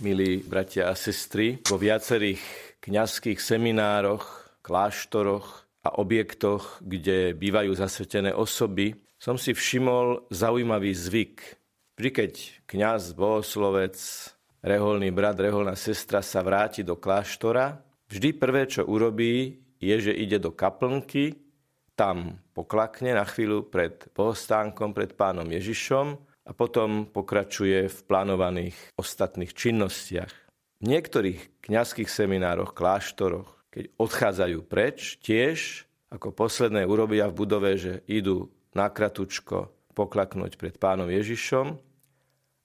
milí bratia a sestry, vo viacerých kňazských seminároch, kláštoroch a objektoch, kde bývajú zasvetené osoby, som si všimol zaujímavý zvyk. Vždy, keď kňaz, bohoslovec, reholný brat, reholná sestra sa vráti do kláštora, vždy prvé, čo urobí, je, že ide do kaplnky, tam poklakne na chvíľu pred bohostánkom, pred pánom Ježišom a potom pokračuje v plánovaných ostatných činnostiach. V niektorých kňazských seminároch, kláštoroch, keď odchádzajú preč, tiež ako posledné urobia v budove, že idú na kratučko poklaknúť pred pánom Ježišom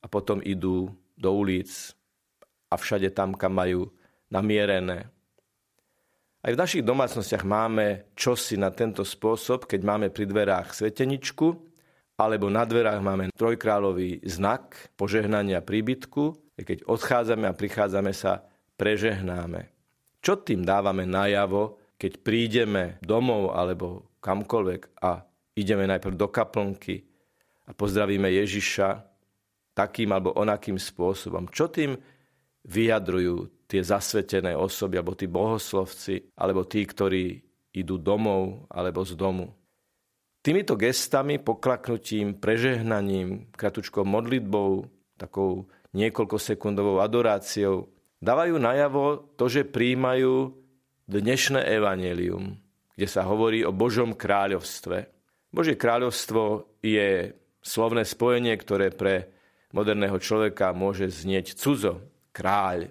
a potom idú do ulic a všade tam, kam majú namierené. Aj v našich domácnostiach máme čosi na tento spôsob, keď máme pri dverách sveteničku alebo na dverách máme trojkrálový znak požehnania príbytku, keď odchádzame a prichádzame sa prežehnáme. Čo tým dávame najavo, keď prídeme domov alebo kamkoľvek a ideme najprv do kaplnky a pozdravíme Ježiša takým alebo onakým spôsobom. Čo tým vyjadrujú tie zasvetené osoby, alebo tí bohoslovci, alebo tí, ktorí idú domov alebo z domu. Týmito gestami, poklaknutím, prežehnaním, kratučkou modlitbou, takou niekoľkosekundovou adoráciou, dávajú najavo to, že príjmajú dnešné evanelium, kde sa hovorí o Božom kráľovstve. Božie kráľovstvo je slovné spojenie, ktoré pre moderného človeka môže znieť cudzo. Kráľ,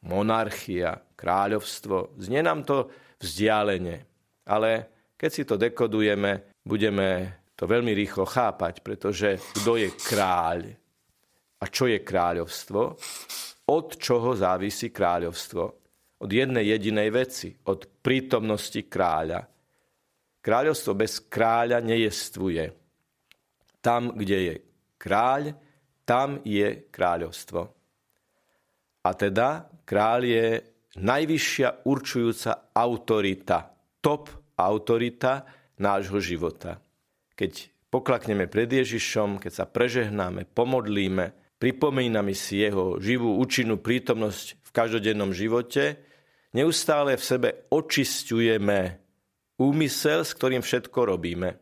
monarchia, kráľovstvo. Znie nám to vzdialene. Ale keď si to dekodujeme, budeme to veľmi rýchlo chápať, pretože kto je kráľ a čo je kráľovstvo, od čoho závisí kráľovstvo. Od jednej jedinej veci, od prítomnosti kráľa. Kráľovstvo bez kráľa nejestvuje. Tam, kde je kráľ, tam je kráľovstvo. A teda kráľ je najvyššia určujúca autorita, top autorita, nášho života. Keď poklakneme pred Ježišom, keď sa prežehnáme, pomodlíme, pripomíname si jeho živú účinnú prítomnosť v každodennom živote, neustále v sebe očistujeme úmysel, s ktorým všetko robíme.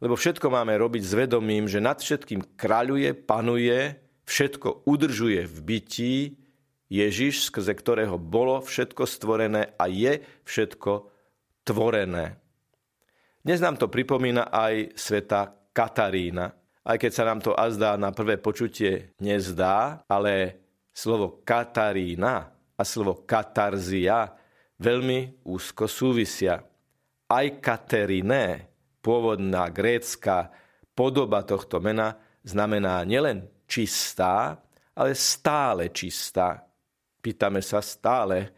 Lebo všetko máme robiť s vedomím, že nad všetkým kráľuje, panuje, všetko udržuje v bytí Ježiš, skrze ktorého bolo všetko stvorené a je všetko tvorené. Dnes nám to pripomína aj sveta Katarína. Aj keď sa nám to azdá na prvé počutie nezdá, ale slovo Katarína a slovo katarzia veľmi úzko súvisia. Aj Kateriné, pôvodná grécka podoba tohto mena, znamená nielen čistá, ale stále čistá. Pýtame sa stále,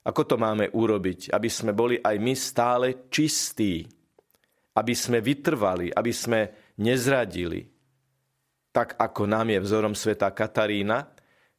ako to máme urobiť, aby sme boli aj my stále čistí aby sme vytrvali, aby sme nezradili. Tak ako nám je vzorom sveta Katarína,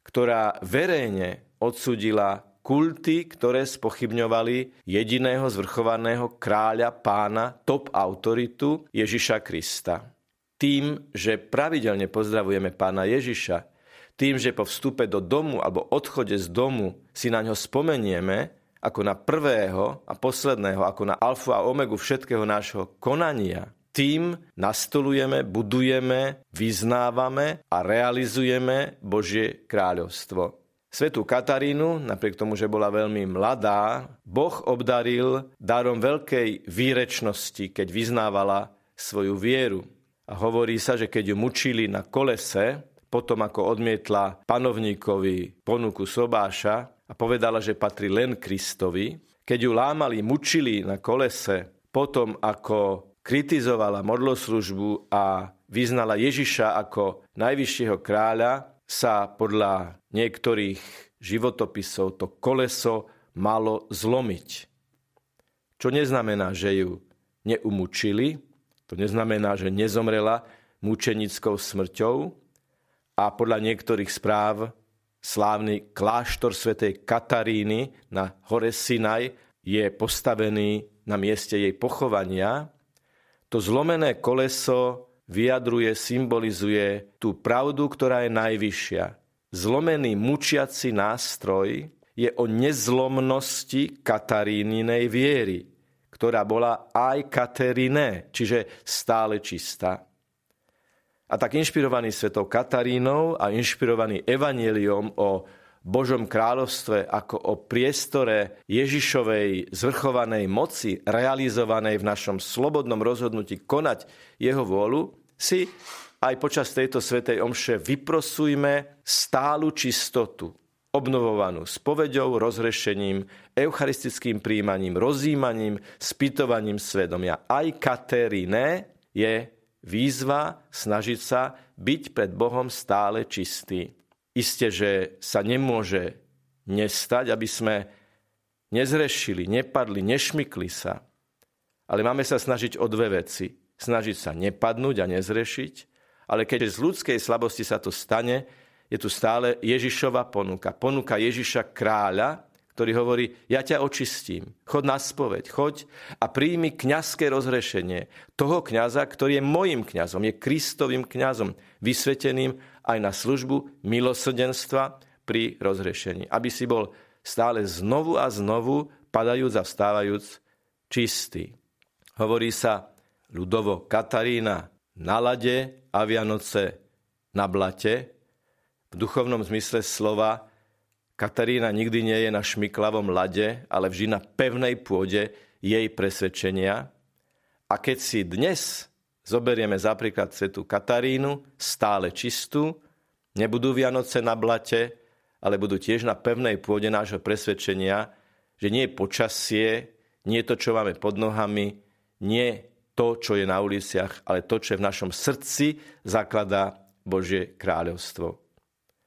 ktorá verejne odsudila kulty, ktoré spochybňovali jediného zvrchovaného kráľa, pána, top autoritu Ježiša Krista. Tým, že pravidelne pozdravujeme pána Ježiša, tým, že po vstupe do domu alebo odchode z domu si na ňo spomenieme, ako na prvého a posledného, ako na alfu a omegu všetkého nášho konania, tým nastolujeme, budujeme, vyznávame a realizujeme Božie kráľovstvo. Svetu Katarínu, napriek tomu, že bola veľmi mladá, Boh obdaril darom veľkej výrečnosti, keď vyznávala svoju vieru. A hovorí sa, že keď ju mučili na kolese, potom ako odmietla panovníkovi ponuku sobáša, a povedala, že patrí len Kristovi. Keď ju lámali, mučili na kolese, potom ako kritizovala modloslužbu a vyznala Ježiša ako najvyššieho kráľa, sa podľa niektorých životopisov to koleso malo zlomiť. Čo neznamená, že ju neumučili, to neznamená, že nezomrela mučenickou smrťou a podľa niektorých správ slávny kláštor svätej Kataríny na hore Sinaj je postavený na mieste jej pochovania. To zlomené koleso vyjadruje, symbolizuje tú pravdu, ktorá je najvyššia. zlomený mučiaci nástroj je o nezlomnosti Kataríninej viery, ktorá bola aj Kateriné, čiže stále čistá. A tak inšpirovaný svetou Katarínou a inšpirovaný evaneliom o Božom kráľovstve ako o priestore Ježišovej zvrchovanej moci realizovanej v našom slobodnom rozhodnutí konať jeho vôľu, si aj počas tejto svetej omše vyprosujme stálu čistotu, obnovovanú spoveďou, rozrešením, eucharistickým príjmaním, rozímaním, spýtovaním svedomia. Aj Kateríne je výzva snažiť sa byť pred Bohom stále čistý. Isté, že sa nemôže nestať, aby sme nezrešili, nepadli, nešmykli sa. Ale máme sa snažiť o dve veci. Snažiť sa nepadnúť a nezrešiť, ale keď z ľudskej slabosti sa to stane, je tu stále Ježišova ponuka. Ponuka Ježiša kráľa, ktorý hovorí, ja ťa očistím, chod na spoveď, choď a príjmi kňazské rozrešenie toho kňaza, ktorý je mojim kňazom, je Kristovým kňazom, vysveteným aj na službu milosrdenstva pri rozrešení. Aby si bol stále znovu a znovu, padajúc a vstávajúc, čistý. Hovorí sa ľudovo Katarína na lade a Vianoce na blate. V duchovnom zmysle slova Katarína nikdy nie je na šmiklavom lade, ale vždy na pevnej pôde jej presvedčenia. A keď si dnes zoberieme za príklad svetu Katarínu, stále čistú, nebudú Vianoce na blate, ale budú tiež na pevnej pôde nášho presvedčenia, že nie je počasie, nie je to, čo máme pod nohami, nie to, čo je na uliciach, ale to, čo je v našom srdci, zakladá Božie kráľovstvo.